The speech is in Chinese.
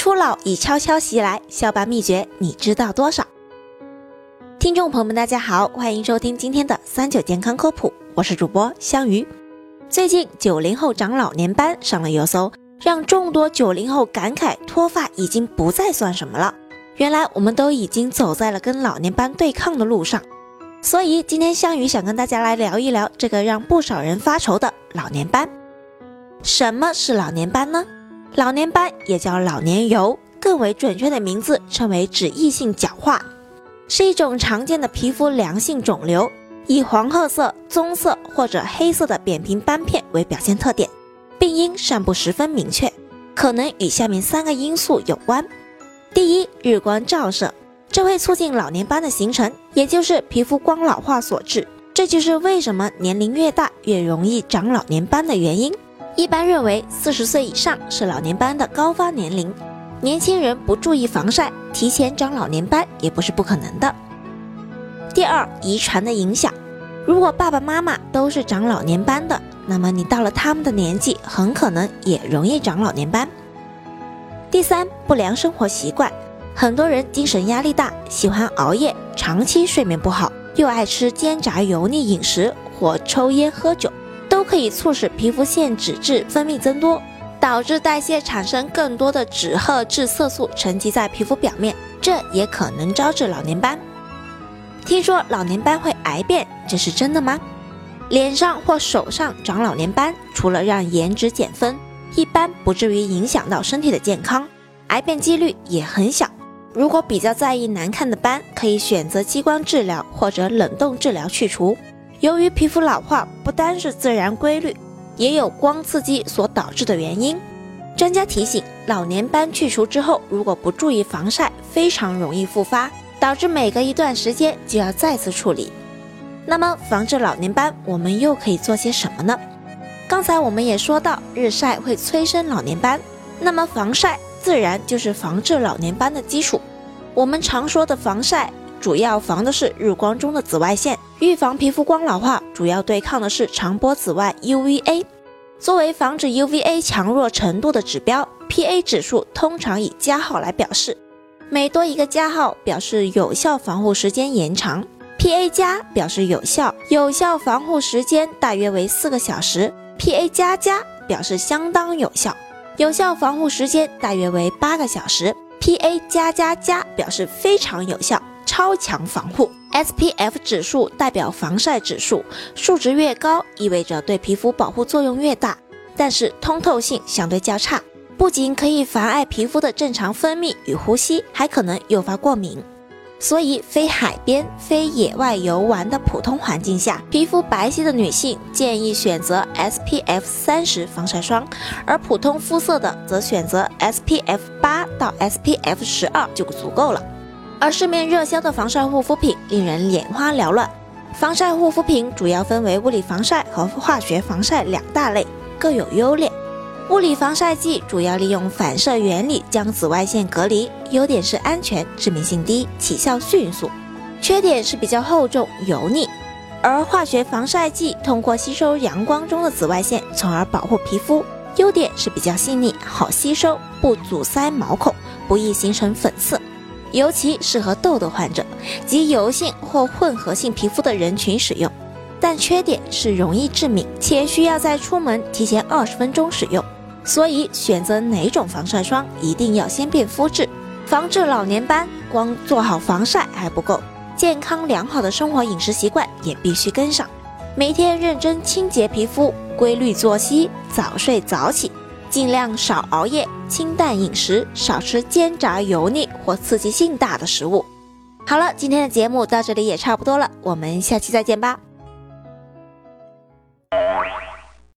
初老已悄悄袭来，笑吧秘诀你知道多少？听众朋友们，大家好，欢迎收听今天的三九健康科普，我是主播香鱼。最近九零后长老年斑上了热搜，让众多九零后感慨脱发已经不再算什么了。原来我们都已经走在了跟老年斑对抗的路上。所以今天香鱼想跟大家来聊一聊这个让不少人发愁的老年斑。什么是老年斑呢？老年斑也叫老年疣，更为准确的名字称为脂溢性角化，是一种常见的皮肤良性肿瘤，以黄褐色、棕色或者黑色的扁平斑片为表现特点，病因尚不十分明确，可能与下面三个因素有关：第一，日光照射。这会促进老年斑的形成，也就是皮肤光老化所致。这就是为什么年龄越大越容易长老年斑的原因。一般认为，四十岁以上是老年斑的高发年龄。年轻人不注意防晒，提前长老年斑也不是不可能的。第二，遗传的影响。如果爸爸妈妈都是长老年斑的，那么你到了他们的年纪，很可能也容易长老年斑。第三，不良生活习惯。很多人精神压力大，喜欢熬夜，长期睡眠不好，又爱吃煎炸油腻饮食或抽烟喝酒，都可以促使皮肤腺脂质分泌增多，导致代谢产生更多的脂褐质色素沉积在皮肤表面，这也可能招致老年斑。听说老年斑会癌变，这是真的吗？脸上或手上长老年斑，除了让颜值减分，一般不至于影响到身体的健康，癌变几率也很小。如果比较在意难看的斑，可以选择激光治疗或者冷冻治疗去除。由于皮肤老化不单是自然规律，也有光刺激所导致的原因。专家提醒，老年斑去除之后，如果不注意防晒，非常容易复发，导致每隔一段时间就要再次处理。那么，防治老年斑，我们又可以做些什么呢？刚才我们也说到，日晒会催生老年斑，那么防晒。自然就是防治老年斑的基础。我们常说的防晒，主要防的是日光中的紫外线；预防皮肤光老化，主要对抗的是长波紫外 UVA。作为防止 UVA 强弱程度的指标，PA 指数通常以加号来表示，每多一个加号，表示有效防护时间延长。PA 加表示有效，有效防护时间大约为四个小时；PA 加加表示相当有效。有效防护时间大约为八个小时，PA 加加加表示非常有效，超强防护。SPF 指数代表防晒指数，数值越高，意味着对皮肤保护作用越大，但是通透性相对较差，不仅可以妨碍皮肤的正常分泌与呼吸，还可能诱发过敏。所以，非海边、非野外游玩的普通环境下，皮肤白皙的女性建议选择 SPF 三十防晒霜，而普通肤色的则选择 SPF 八到 SPF 十二就足够了。而市面热销的防晒护肤品令人眼花缭乱。防晒护肤品主要分为物理防晒和化学防晒两大类，各有优劣。物理防晒剂主要利用反射原理将紫外线隔离，优点是安全、致命性低、起效迅速，缺点是比较厚重、油腻。而化学防晒剂通过吸收阳光中的紫外线，从而保护皮肤，优点是比较细腻、好吸收，不阻塞毛孔，不易形成粉刺，尤其适合痘痘患者及油性或混合性皮肤的人群使用。但缺点是容易致敏，且需要在出门提前二十分钟使用。所以选择哪种防晒霜，一定要先变肤质，防治老年斑。光做好防晒还不够，健康良好的生活饮食习惯也必须跟上。每天认真清洁皮肤，规律作息，早睡早起，尽量少熬夜，清淡饮食，少吃煎炸油腻或刺激性大的食物。好了，今天的节目到这里也差不多了，我们下期再见吧。